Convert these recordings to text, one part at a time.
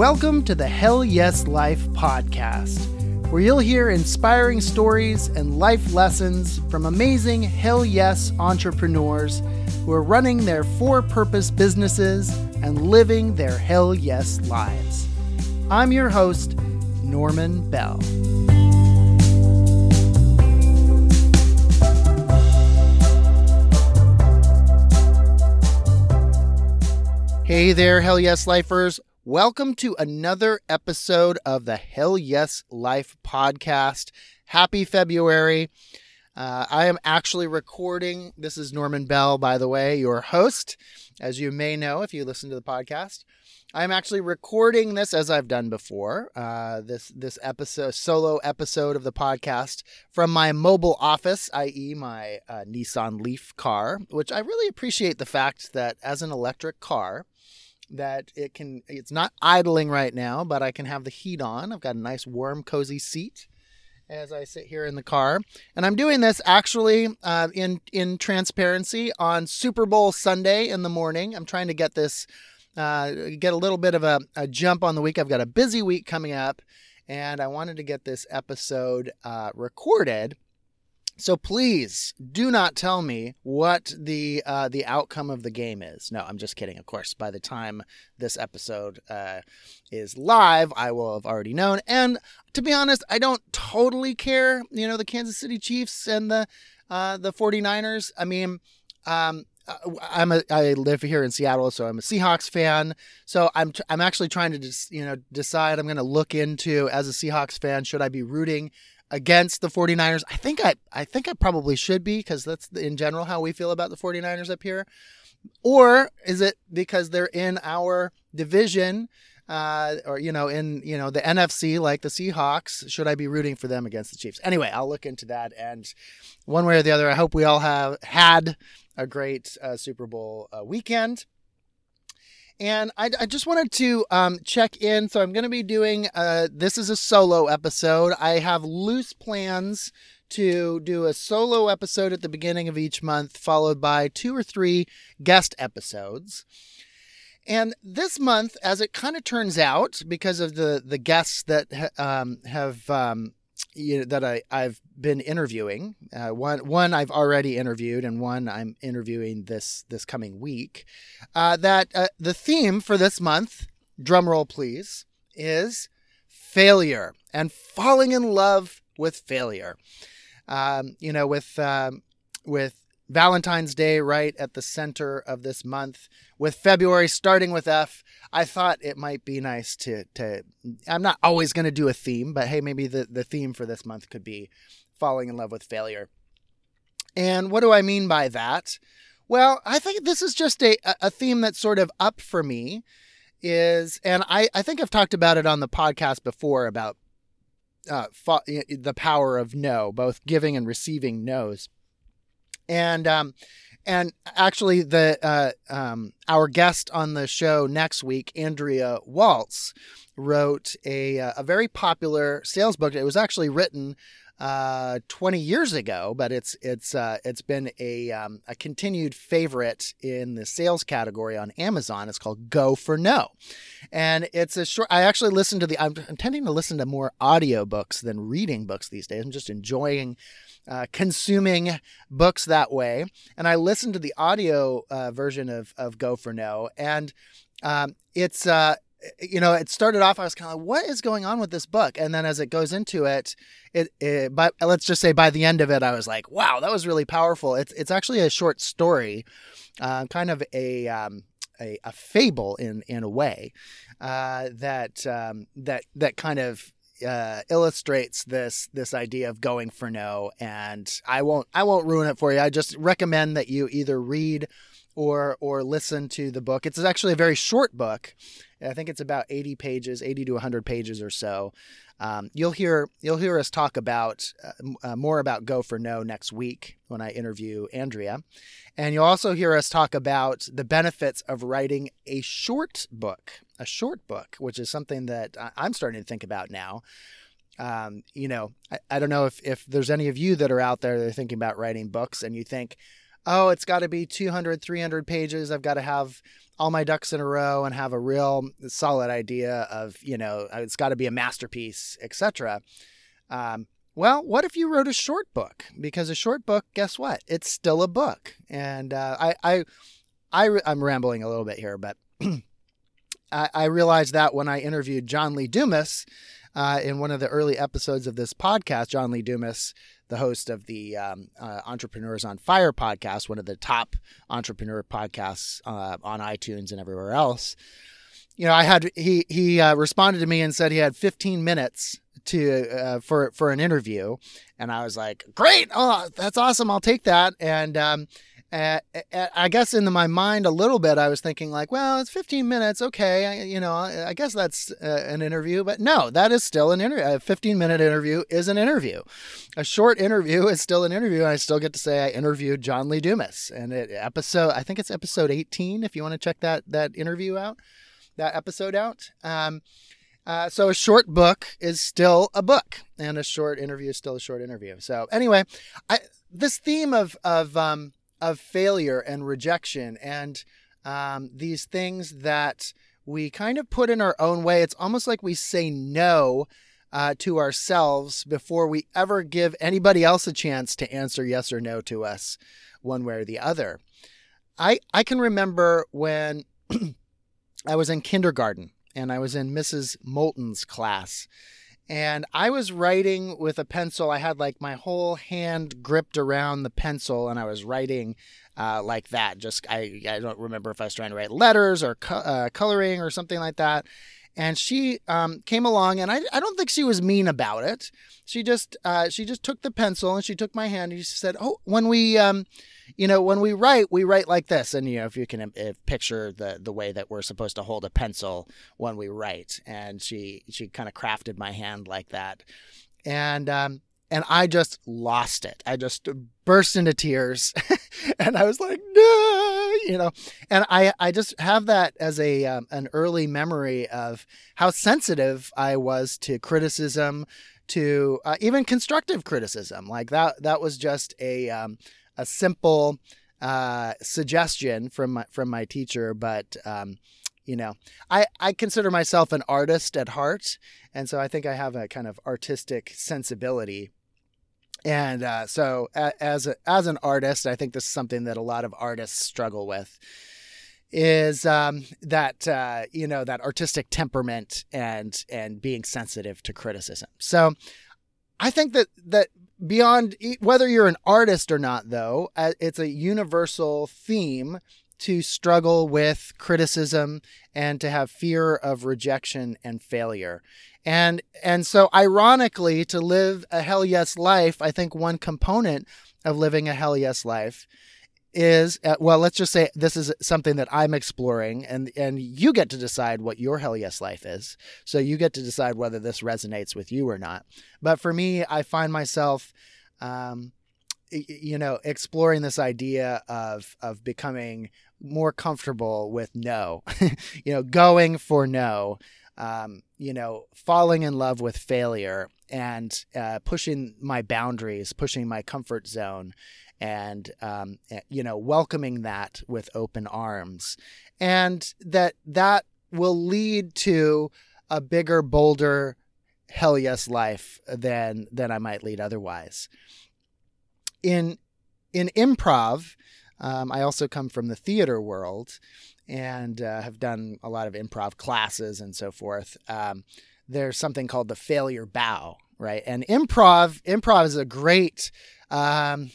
Welcome to the Hell Yes Life podcast, where you'll hear inspiring stories and life lessons from amazing Hell Yes entrepreneurs who are running their for purpose businesses and living their Hell Yes lives. I'm your host, Norman Bell. Hey there, Hell Yes Lifers. Welcome to another episode of the Hell Yes Life podcast. Happy February. Uh, I am actually recording. This is Norman Bell, by the way, your host, as you may know if you listen to the podcast. I'm actually recording this as I've done before. Uh, this this episode, solo episode of the podcast from my mobile office, i.e., my uh, Nissan Leaf car, which I really appreciate the fact that as an electric car, that it can it's not idling right now, but I can have the heat on. I've got a nice warm cozy seat as I sit here in the car. And I'm doing this actually uh, in in transparency on Super Bowl Sunday in the morning. I'm trying to get this uh, get a little bit of a, a, jump on the week. I've got a busy week coming up, and I wanted to get this episode uh, recorded so please do not tell me what the uh, the outcome of the game is. No, I'm just kidding. Of course, by the time this episode uh, is live, I will have already known. And to be honest, I don't totally care. You know, the Kansas City Chiefs and the uh, the 49ers. I mean, um, uh, I'm a I live here in Seattle, so I'm a Seahawks fan. So I'm I'm actually trying to just you know decide. I'm going to look into as a Seahawks fan, should I be rooting against the 49ers. I think I I think I probably should be because that's in general how we feel about the 49ers up here. Or is it because they're in our division uh, or you know in you know the NFC like the Seahawks should I be rooting for them against the Chiefs? Anyway, I'll look into that and one way or the other I hope we all have had a great uh, Super Bowl uh, weekend. And I, I just wanted to um, check in. So I'm going to be doing, uh, this is a solo episode. I have loose plans to do a solo episode at the beginning of each month, followed by two or three guest episodes. And this month, as it kind of turns out, because of the the guests that um, have um, you know, that I, I've been interviewing. Uh, one one I've already interviewed, and one I'm interviewing this this coming week. Uh, that uh, the theme for this month, drum roll please, is failure and falling in love with failure. Um, you know, with um, with Valentine's Day right at the center of this month, with February starting with F, I thought it might be nice to to. I'm not always going to do a theme, but hey, maybe the the theme for this month could be falling in love with failure. And what do I mean by that? Well, I think this is just a a theme that's sort of up for me. Is and I I think I've talked about it on the podcast before about uh, fa- the power of no, both giving and receiving no's and um, and actually the uh, um, our guest on the show next week, Andrea Waltz, wrote a uh, a very popular sales book. It was actually written uh, 20 years ago, but it's it's uh, it's been a um, a continued favorite in the sales category on Amazon. It's called Go for No, and it's a short. I actually listened to the. I'm, I'm tending to listen to more audio books than reading books these days. I'm just enjoying uh, consuming books that way. And I listened to the audio uh, version of, of Go for No, and um, it's, uh, you know, it started off, I was kind of like, what is going on with this book? And then as it goes into it, it, it but let's just say by the end of it, I was like, wow, that was really powerful. It's, it's actually a short story, uh, kind of a, um, a, a, fable in in a way uh, that um, that that kind of uh, illustrates this this idea of going for no and I won't I won't ruin it for you. I just recommend that you either read or or listen to the book. It's actually a very short book. I think it's about 80 pages, 80 to 100 pages or so. Um, you'll hear you'll hear us talk about uh, uh, more about Go for No next week when I interview Andrea, and you'll also hear us talk about the benefits of writing a short book, a short book, which is something that I'm starting to think about now. Um, you know, I, I don't know if if there's any of you that are out there that are thinking about writing books, and you think, oh, it's got to be 200, 300 pages. I've got to have all my ducks in a row and have a real solid idea of you know it's got to be a masterpiece, etc. Um, well, what if you wrote a short book? Because a short book, guess what? It's still a book. And uh, I, I, I, I'm rambling a little bit here, but I, I realized that when I interviewed John Lee Dumas uh, in one of the early episodes of this podcast, John Lee Dumas, the host of the um, uh, Entrepreneurs on Fire podcast, one of the top entrepreneur podcasts uh, on iTunes and everywhere else. You know, I had he he uh, responded to me and said he had 15 minutes to uh, for for an interview, and I was like, "Great! Oh, that's awesome! I'll take that." And um, I guess in my mind a little bit, I was thinking like, well, it's 15 minutes, okay, I, you know, I guess that's uh, an interview, but no, that is still an interview. A 15 minute interview is an interview. A short interview is still an interview, and I still get to say I interviewed John Lee Dumas, and it episode, I think it's episode 18. If you want to check that that interview out, that episode out. Um, uh, so a short book is still a book, and a short interview is still a short interview. So anyway, I this theme of of um, of failure and rejection and um, these things that we kind of put in our own way. It's almost like we say no uh, to ourselves before we ever give anybody else a chance to answer yes or no to us, one way or the other. I I can remember when I was in kindergarten and I was in Mrs. Moulton's class and I was writing with a pencil. I had like my whole hand gripped around the pencil, and I was writing uh, like that. Just I, I don't remember if I was trying to write letters or co- uh, coloring or something like that. And she um, came along, and I, I don't think she was mean about it. She just uh, she just took the pencil and she took my hand and she said, "Oh, when we um, you know, when we write, we write like this. And, you know, if you can if picture the, the way that we're supposed to hold a pencil when we write. And she, she kind of crafted my hand like that. And, um, and I just lost it. I just burst into tears, and I was like, "No," you know. And I, I just have that as a um, an early memory of how sensitive I was to criticism, to uh, even constructive criticism. Like that, that was just a um, a simple uh, suggestion from my, from my teacher, but um, you know, I, I consider myself an artist at heart, and so I think I have a kind of artistic sensibility. And uh, so, as a, as an artist, I think this is something that a lot of artists struggle with is um, that uh, you know that artistic temperament and and being sensitive to criticism. So I think that that beyond whether you're an artist or not, though, uh, it's a universal theme to struggle with criticism and to have fear of rejection and failure. And and so ironically to live a hell yes life, I think one component of living a hell yes life is uh, well let's just say this is something that i'm exploring and and you get to decide what your hell yes life is so you get to decide whether this resonates with you or not but for me i find myself um, you know exploring this idea of of becoming more comfortable with no you know going for no um, you know falling in love with failure and uh, pushing my boundaries pushing my comfort zone and um, eh, you know welcoming that with open arms. And that that will lead to a bigger bolder hell yes life than than i might lead otherwise in in improv um, i also come from the theater world and uh, have done a lot of improv classes and so forth um, there's something called the failure bow right and improv improv is a great um,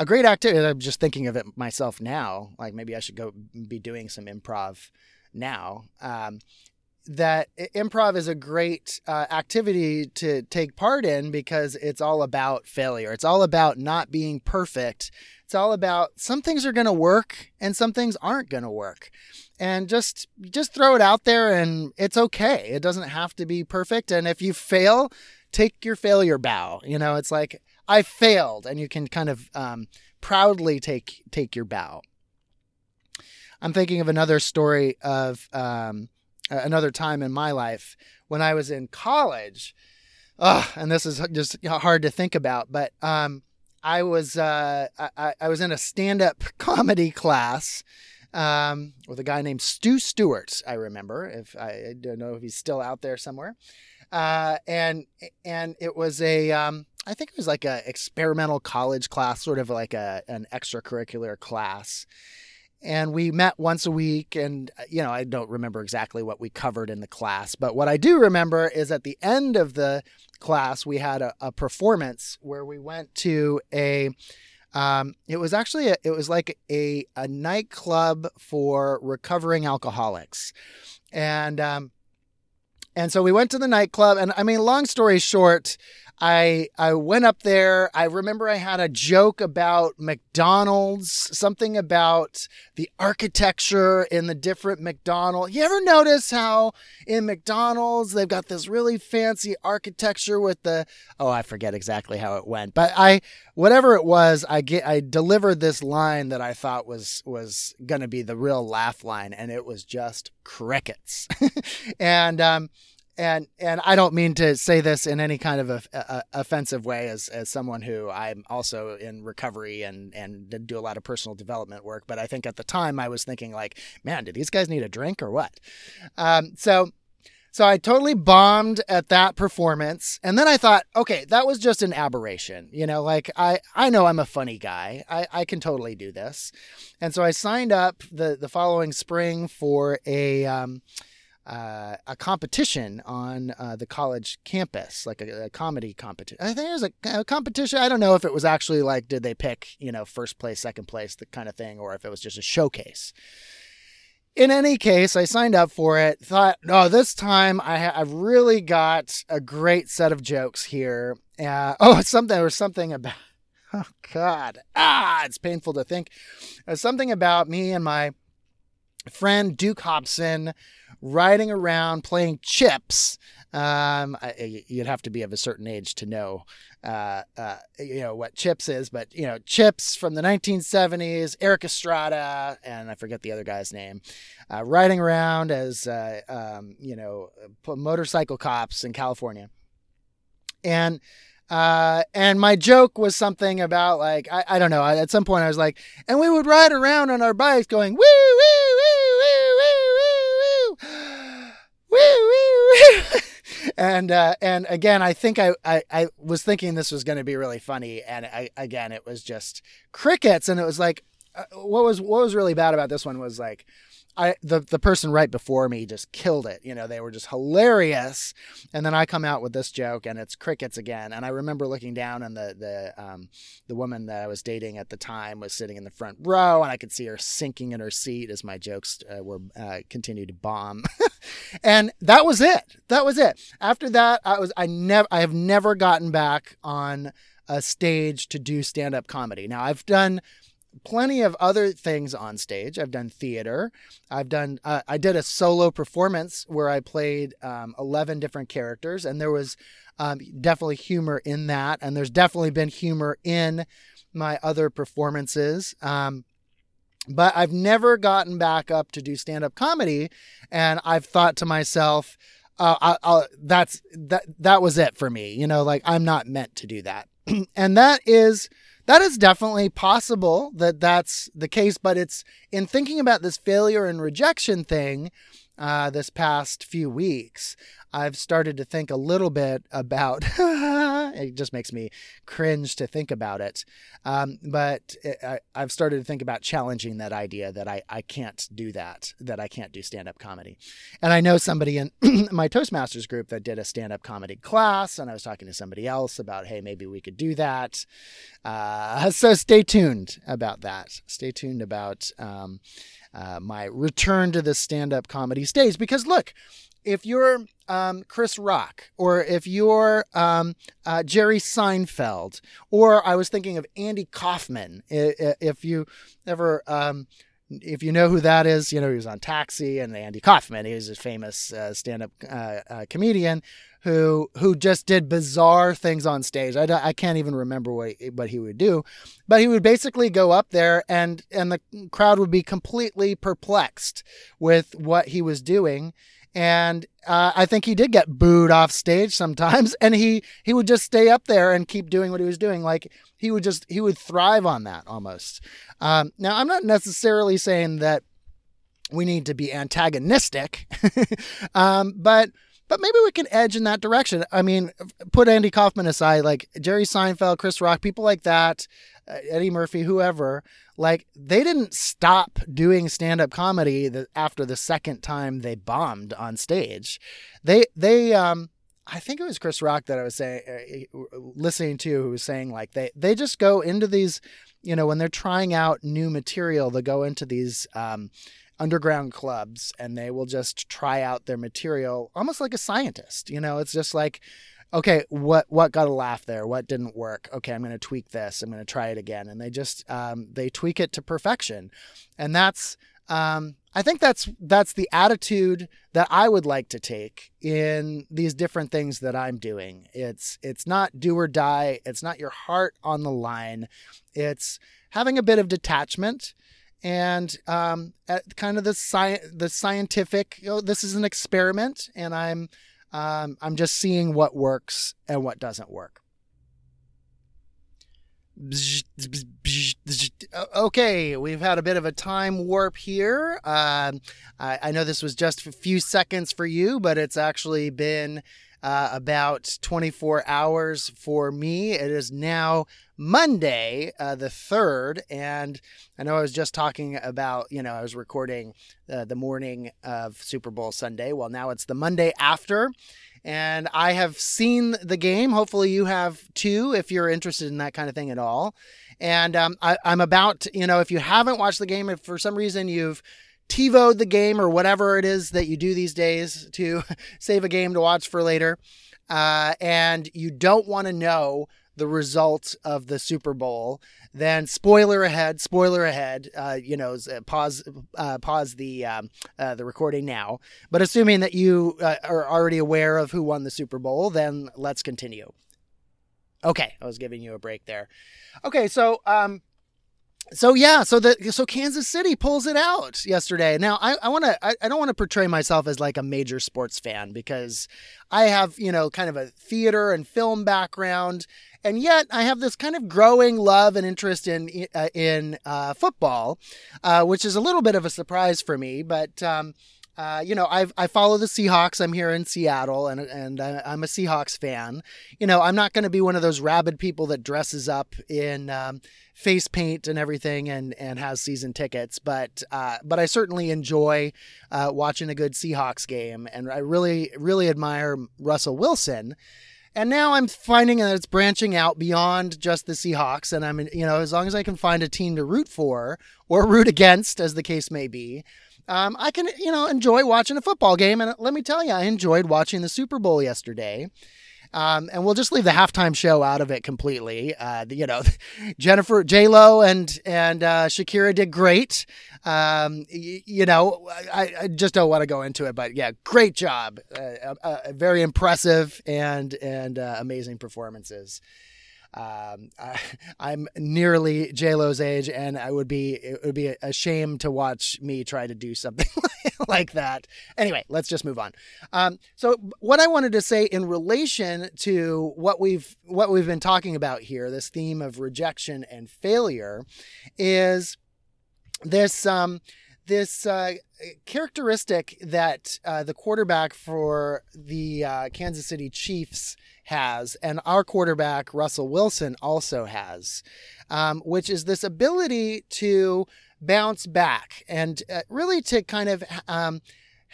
a great activity. I'm just thinking of it myself now. Like maybe I should go be doing some improv now. Um, that improv is a great uh, activity to take part in because it's all about failure. It's all about not being perfect. It's all about some things are going to work and some things aren't going to work. And just just throw it out there and it's okay. It doesn't have to be perfect and if you fail, take your failure bow. You know, it's like I failed, and you can kind of um, proudly take take your bow. I'm thinking of another story of um, another time in my life when I was in college. Oh, and this is just hard to think about, but um, I was uh, I, I was in a stand up comedy class um, with a guy named Stu Stewart. I remember. If I, I don't know if he's still out there somewhere. Uh, and and it was a um, I think it was like a experimental college class, sort of like a an extracurricular class. And we met once a week, and you know I don't remember exactly what we covered in the class, but what I do remember is at the end of the class we had a, a performance where we went to a um, it was actually a, it was like a a nightclub for recovering alcoholics, and um, and so we went to the nightclub. And I mean, long story short, I I went up there. I remember I had a joke about McDonald's, something about the architecture in the different McDonald's. You ever notice how in McDonald's they've got this really fancy architecture with the oh I forget exactly how it went, but I whatever it was, I get I delivered this line that I thought was was to be the real laugh line, and it was just crickets, and um and and I don't mean to say this in any kind of a, a, offensive way as as someone who I'm also in recovery and and do a lot of personal development work but I think at the time I was thinking like man do these guys need a drink or what? Um, so so I totally bombed at that performance and then I thought okay that was just an aberration you know like I I know I'm a funny guy. I I can totally do this. And so I signed up the the following spring for a um, uh, a competition on uh, the college campus, like a, a comedy competition. I think it was a, a, competition. I don't know if it was actually like, did they pick, you know, first place, second place, the kind of thing, or if it was just a showcase. In any case, I signed up for it. Thought, no, oh, this time I ha- I've really got a great set of jokes here. Uh, oh, something or something about. Oh God, ah, it's painful to think. There's something about me and my friend Duke Hobson riding around playing chips. Um, I, you'd have to be of a certain age to know, uh, uh, you know what chips is, but you know chips from the 1970s, Erik Estrada, and I forget the other guy's name, uh, riding around as uh, um, you know motorcycle cops in California, and. Uh, and my joke was something about like I, I don't know. At some point, I was like, and we would ride around on our bikes, going woo woo woo woo woo woo, woo, woo. And uh, and again, I think I, I, I was thinking this was going to be really funny, and I, again, it was just crickets, and it was like, uh, what was what was really bad about this one was like, I the the person right before me just killed it. You know, they were just hilarious. And then I come out with this joke, and it's crickets again. And I remember looking down, and the the um, the woman that I was dating at the time was sitting in the front row, and I could see her sinking in her seat as my jokes uh, were uh, continued to bomb. and that was it. That was it. After that, I was I never I have never gotten back on a stage to do stand up comedy. Now I've done plenty of other things on stage. I've done theater. I've done. Uh, I did a solo performance where I played um, eleven different characters, and there was um, definitely humor in that, and there's definitely been humor in my other performances. Um, but I've never gotten back up to do stand up comedy, and I've thought to myself. Uh, I, I, that's that. That was it for me. You know, like I'm not meant to do that, and that is that is definitely possible that that's the case, but it's in thinking about this failure and rejection thing uh, this past few weeks, I've started to think a little bit about. it just makes me cringe to think about it. Um, but it, I, have started to think about challenging that idea that I, I can't do that, that I can't do stand up comedy. And I know somebody in my Toastmasters group that did a stand up comedy class, and I was talking to somebody else about, hey, maybe we could do that. Uh, so stay tuned about that. Stay tuned about. Um, uh, my return to the stand up comedy stage. Because look, if you're um, Chris Rock, or if you're um, uh, Jerry Seinfeld, or I was thinking of Andy Kaufman, if you ever. Um, if you know who that is, you know he was on Taxi and Andy Kaufman. He was a famous uh, stand-up uh, uh, comedian who who just did bizarre things on stage. I, I can't even remember what what he would do, but he would basically go up there and and the crowd would be completely perplexed with what he was doing and uh, I think he did get booed off stage sometimes, and he he would just stay up there and keep doing what he was doing. Like he would just he would thrive on that almost. Um, now I'm not necessarily saying that we need to be antagonistic. um, but but maybe we can edge in that direction. I mean, put Andy Kaufman aside, like Jerry Seinfeld, Chris Rock, people like that, uh, Eddie Murphy, whoever, like they didn't stop doing stand-up comedy after the second time they bombed on stage. They they um I think it was Chris Rock that I was saying uh, listening to who was saying like they they just go into these, you know, when they're trying out new material, they go into these um underground clubs and they will just try out their material almost like a scientist. You know, it's just like, okay, what what got a laugh there? What didn't work? Okay, I'm going to tweak this. I'm going to try it again, and they just um, they tweak it to perfection, and that's um, I think that's that's the attitude that I would like to take in these different things that I'm doing. It's it's not do or die. It's not your heart on the line. It's having a bit of detachment and um, kind of the sci- the scientific. You know, this is an experiment, and I'm um, I'm just seeing what works and what doesn't work. Okay, we've had a bit of a time warp here. Um, I, I know this was just a few seconds for you, but it's actually been uh, about 24 hours for me. It is now Monday, uh, the 3rd. And I know I was just talking about, you know, I was recording uh, the morning of Super Bowl Sunday. Well, now it's the Monday after. And I have seen the game. Hopefully, you have too, if you're interested in that kind of thing at all. And um, I, I'm about, to, you know, if you haven't watched the game, if for some reason you've TiVoed the game or whatever it is that you do these days to save a game to watch for later, uh, and you don't want to know the result of the Super Bowl, then spoiler ahead, spoiler ahead. Uh, you know, pause, uh, pause the um, uh, the recording now. But assuming that you uh, are already aware of who won the Super Bowl, then let's continue. Okay, I was giving you a break there. Okay, so um, so yeah, so the so Kansas City pulls it out yesterday. Now I, I want to I, I don't want to portray myself as like a major sports fan because I have you know kind of a theater and film background, and yet I have this kind of growing love and interest in uh, in uh, football, uh, which is a little bit of a surprise for me, but. Um, uh, you know, I I follow the Seahawks. I'm here in Seattle, and and I'm a Seahawks fan. You know, I'm not going to be one of those rabid people that dresses up in um, face paint and everything, and and has season tickets. But uh, but I certainly enjoy uh, watching a good Seahawks game, and I really really admire Russell Wilson. And now I'm finding that it's branching out beyond just the Seahawks. And I'm, you know, as long as I can find a team to root for or root against, as the case may be, um, I can, you know, enjoy watching a football game. And let me tell you, I enjoyed watching the Super Bowl yesterday. Um, and we'll just leave the halftime show out of it completely. Uh, you know, Jennifer J Lo and and uh, Shakira did great. Um, y- you know, I, I, just don't want to go into it, but yeah, great job. Uh, very impressive and and uh, amazing performances. Um, I, am nearly J Lo's age, and I would be it would be a shame to watch me try to do something like that. Anyway, let's just move on. Um, so, what I wanted to say in relation to what we've what we've been talking about here, this theme of rejection and failure, is this um, this uh, characteristic that uh, the quarterback for the uh, Kansas City Chiefs has, and our quarterback, Russell Wilson, also has, um, which is this ability to bounce back and uh, really to kind of um,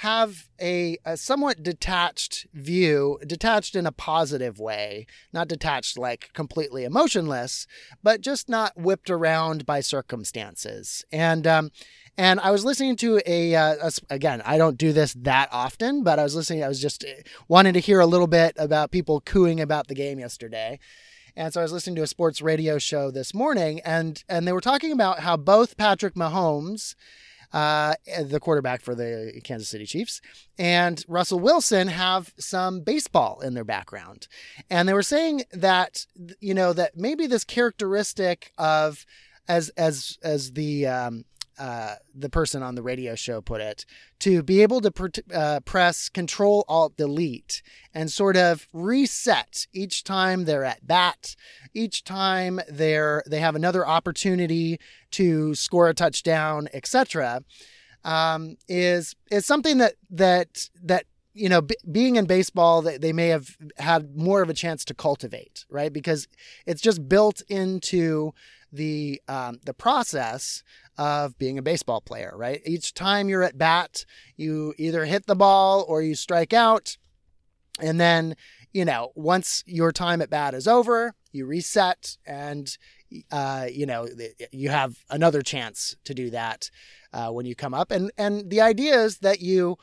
have a, a, somewhat detached view, detached in a positive way, not detached like completely emotionless, but just not whipped around by circumstances. And um, and I was listening to a, uh, a, again, I don't do this that often, but I was listening. I was just wanting to hear a little bit about people cooing about the game yesterday. And so I was listening to a sports radio show this morning, and and they were talking about how both Patrick Mahomes, uh, the quarterback for the Kansas City Chiefs, and Russell Wilson have some baseball in their background, and they were saying that you know that maybe this characteristic of as as as the um, uh, the person on the radio show put it, to be able to pr- uh, press Control Alt Delete and sort of reset each time they're at bat, each time they're they have another opportunity to score a touchdown, etc. um, is is something that that that you know, b- being in baseball, they, they may have had more of a chance to cultivate, right? Because it's just built into the um, the process of being a baseball player, right? Each time you're at bat, you either hit the ball or you strike out, and then you know once your time at bat is over, you reset and uh, you know you have another chance to do that uh, when you come up, and and the idea is that you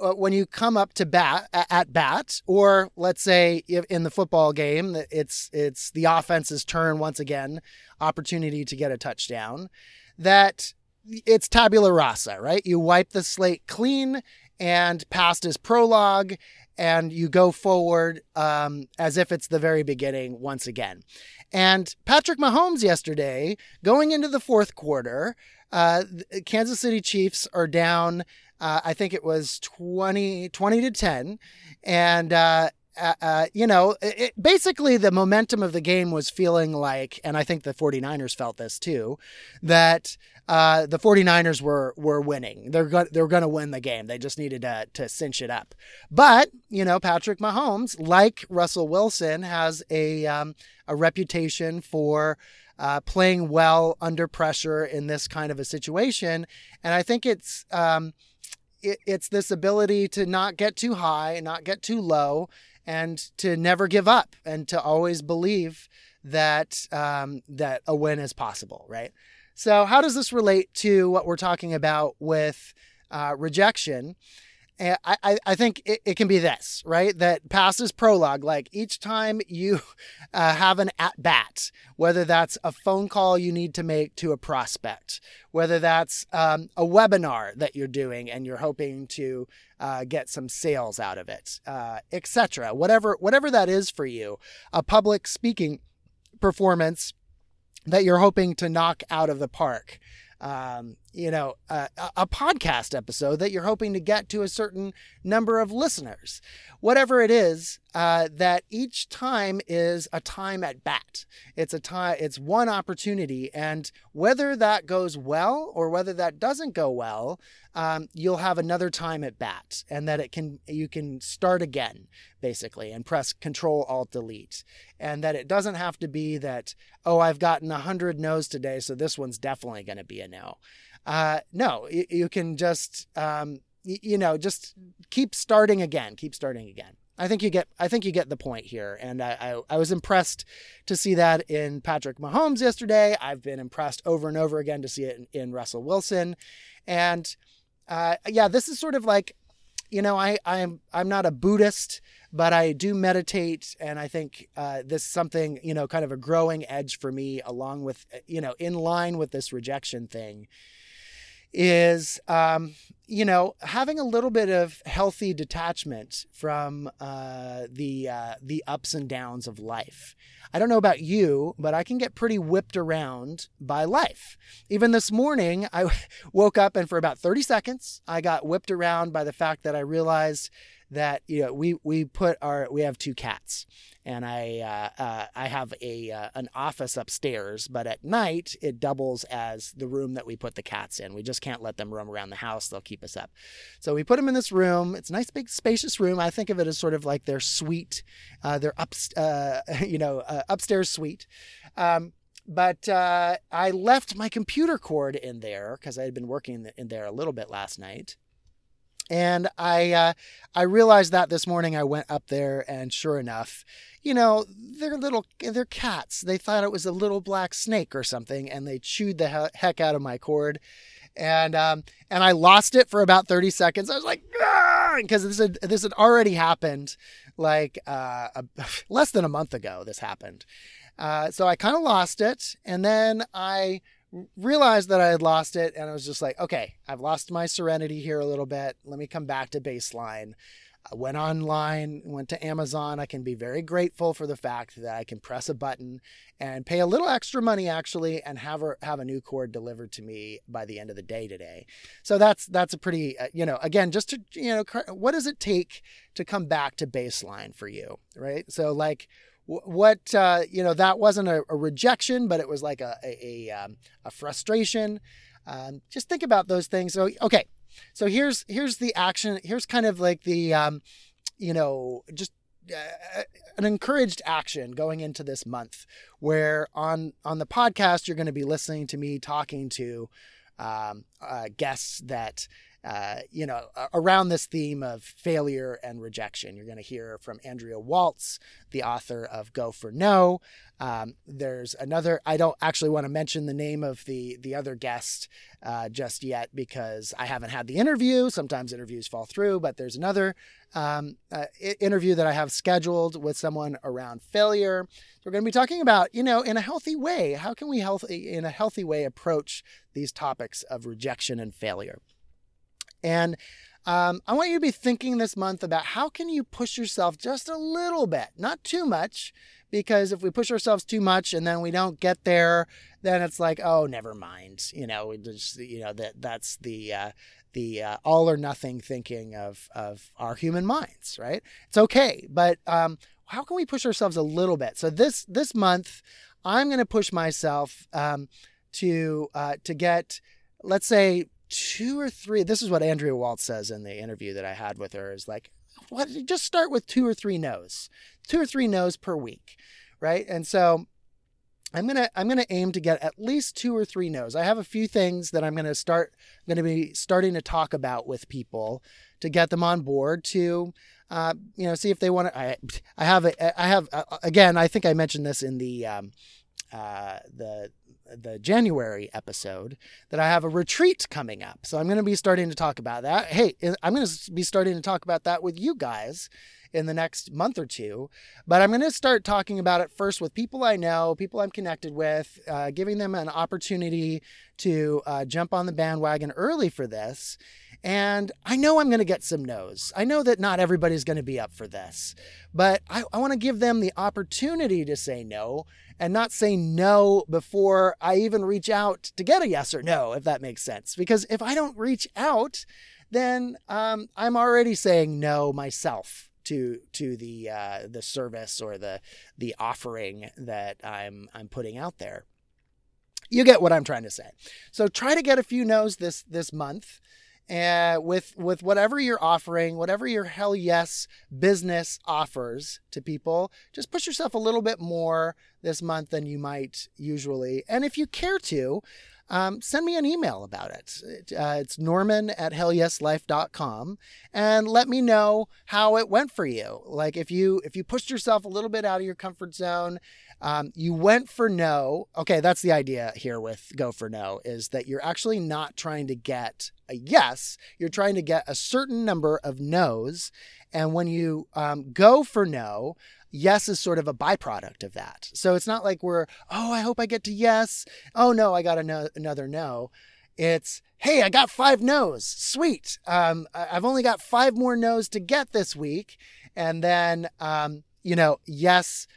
uh, when you come up to bat at bat, or let's say in the football game, it's it's the offense's turn once again, opportunity to get a touchdown. That it's tabula rasa, right? You wipe the slate clean, and past is prologue, and you go forward um, as if it's the very beginning once again. And Patrick Mahomes yesterday, going into the fourth quarter, uh, Kansas City Chiefs are down uh, I think it was 20, 20 to 10. And, uh, uh, uh, you know, it, basically the momentum of the game was feeling like, and I think the 49ers felt this too, that uh, the 49ers were were winning. They're go- they're going to win the game. They just needed to to cinch it up. But you know, Patrick Mahomes, like Russell Wilson, has a um, a reputation for uh, playing well under pressure in this kind of a situation, and I think it's. Um, it, it's this ability to not get too high, not get too low, and to never give up, and to always believe that um, that a win is possible, right? So, how does this relate to what we're talking about with uh, rejection? I, I, I think it, it, can be this, right? That passes prologue, like each time you uh, have an at bat, whether that's a phone call you need to make to a prospect, whether that's um, a webinar that you're doing and you're hoping to uh, get some sales out of it, uh, etc. Whatever, whatever that is for you, a public speaking performance that you're hoping to knock out of the park um, you know, a, a, podcast episode that you're hoping to get to a certain number of listeners. Whatever it is, uh, that each time is a time at bat. It's a time, it's one opportunity. And whether that goes well or whether that doesn't go well, um, you'll have another time at bat and that it can, you can start again basically and press control alt delete. And that it doesn't have to be that, oh, I've gotten a hundred no's today. So this one's definitely going to be a no. Uh, no, you, you, can just, um, you, you know, just keep starting again, keep starting again. I think you get I think you get the point here. And I, I, I, was impressed to see that in Patrick Mahomes yesterday. I've been impressed over and over again to see it in, in Russell Wilson. And uh, yeah, this is sort of like, you know, I, I'm I'm not a Buddhist, but I do meditate, and I think uh, this is something, you know, kind of a growing edge for me, along with, you know, in line with this rejection thing is um, you know having a little bit of healthy detachment from uh, the uh, the ups and downs of life. I don't know about you, but I can get pretty whipped around by life. Even this morning, I woke up and for about 30 seconds, I got whipped around by the fact that I realized that you know we we put our we have two cats and I uh, uh, I have a uh, an office upstairs, but at night it doubles as the room that we put the cats in. We just can't let them roam around the house; they'll keep us up. So we put them in this room. It's a nice, big, spacious room. I think of it as sort of like their suite, uh, their up uh, you know uh, upstairs suite. Um, but I left my computer cord in there because I had been working in there a little bit last night. And I uh, I realized that this morning I went up there and sure enough, you know, they're little they're cats. They thought it was a little black snake or something and they chewed the heck out of my cord. And um, and I lost it for about 30 seconds. I was like, because this had this had already happened like uh, a, less than a month ago this happened. Uh, so I kind of lost it and then I realized that I had lost it and I was just like, okay, I've lost my serenity here a little bit. Let me come back to baseline. I went online, went to Amazon. I can be very grateful for the fact that I can press a button and pay a little extra money actually and have a, have a new cord delivered to me by the end of the day today. So that's that's a pretty uh, you know again just to you know what does it take to come back to baseline for you, right? So like what uh, you know that wasn't a, a, rejection, but it was like a a, a, um, a frustration. Um, just think about those things. So okay, So here's here's the action. Here's kind of like the um, you know, just uh, an encouraged action going into this month where on on the podcast you're going to be listening to me talking to um, uh, guests that uh, you know, around this theme of failure and rejection. You're going to hear from Andrea Waltz, the author of Go for No. Um, there's another. I don't actually want to mention the name of the the other guest uh, just yet because I haven't had the interview. Sometimes interviews fall through, but there's another um, uh, interview that I have scheduled with someone around failure. We're going to be talking about, you know, in a healthy way. How can we healthy in a healthy way approach these topics of rejection and failure? And um, I want you to be thinking this month about how can you push yourself just a little bit, not too much, because if we push ourselves too much and then we don't get there, then it's like, oh, never mind. You know, just you know that that's the uh, the uh, all or nothing thinking of of our human minds, right? It's okay, but um, how can we push ourselves a little bit? So this this month, I'm going to push myself um, to uh, to get, let's say, two or three. This is what Andrea Waltz says in the interview that I had with her is like, what, just start with two or three no's, two or three no's per week, right? And so I'm gonna I'm gonna aim to get at least two or three no's. I have a few things that I'm gonna start I'm gonna be starting to talk about with people to get them on board to uh, you know see if they want to. I I have a, I have uh, again I think I mentioned this in the um, uh, the the January episode that I have a retreat coming up. So I'm going to be starting to talk about that. Hey, eh, I'm going to be starting to talk about that with you guys in the next month or two. But I'm going to start talking about it first with people I know, people I'm connected with, uh, giving them an opportunity to uh, jump on the bandwagon early for this. And I know I'm going to get some no's. I know that not everybody's going to be up for this, but I, I want to give them the opportunity to say no and not say no before I even reach out to get a yes or no, if that makes sense. Because if I don't reach out, then um, I'm already saying no myself to to the uh, the service or the the offering that I'm I'm putting out there. You get what I'm trying to say. So try to get a few no's this this month and with with whatever you're offering, whatever your hell yes business offers to people, just push yourself a little bit more this month than you might usually. And if you care to, um, send me an email about it. Uh, it's norman at hellyeslife.com and let me know how it went for you. Like if you if you pushed yourself a little bit out of your comfort zone, um, you went for no. Okay, that's the idea here with go for no is that you're actually not trying to get a yes. You're trying to get a certain number of no's. And when you um, go for no, yes is sort of a byproduct of that. So it's not like we're, oh, I hope I get to yes. Oh, no, I got no- another no. It's, hey, I got five no's. Sweet. Um, I've only got five more no's to get this week. And then, um, you know, yes,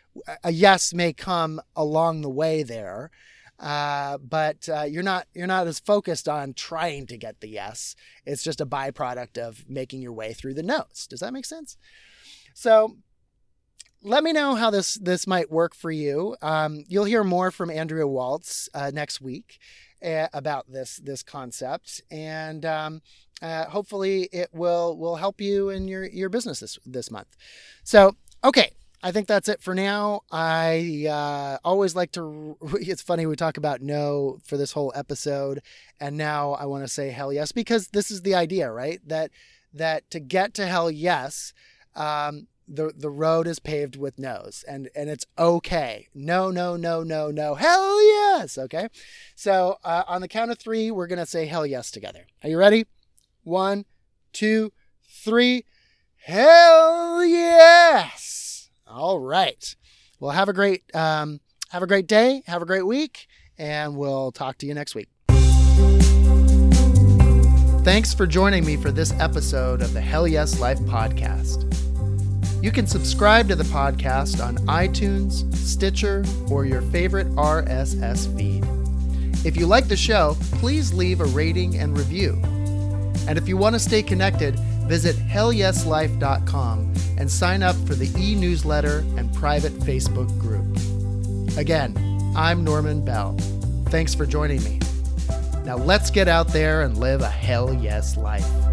a yes may come along the way there. Uh, but uh, you're not you're not as focused on trying to get the yes. It's just a byproduct of making your way through the no's. Does that make sense? So let me know how this this might work for you. Um, you'll hear more from Andrea Waltz uh, next week uh, about this this concept, and um, uh, hopefully it will will help you in your your business this this month. So, okay. I think that's it for now. I uh, always like to. It's funny we talk about no for this whole episode, and now I want to say hell yes because this is the idea, right? That that to get to hell yes, um, the the road is paved with no's and and it's okay. No no no no no. Hell yes okay? So uh, on the count of three we're gonna say hell yes together. Are you ready? One two three. Hell yes! All right. Well have a great um, have a great day have a great week and we'll talk to you next week. Thanks for joining me for this episode of the hell yes life podcast you can subscribe to the podcast on iTunes, Stitcher, or your favorite RSS feed. If you like the show, please leave a rating and review. And if you want to stay connected, visit hellyeslife.com and sign up for the e newsletter and private Facebook group. Again, I'm Norman Bell. Thanks for joining me. Now let's get out there and live a hell yes life.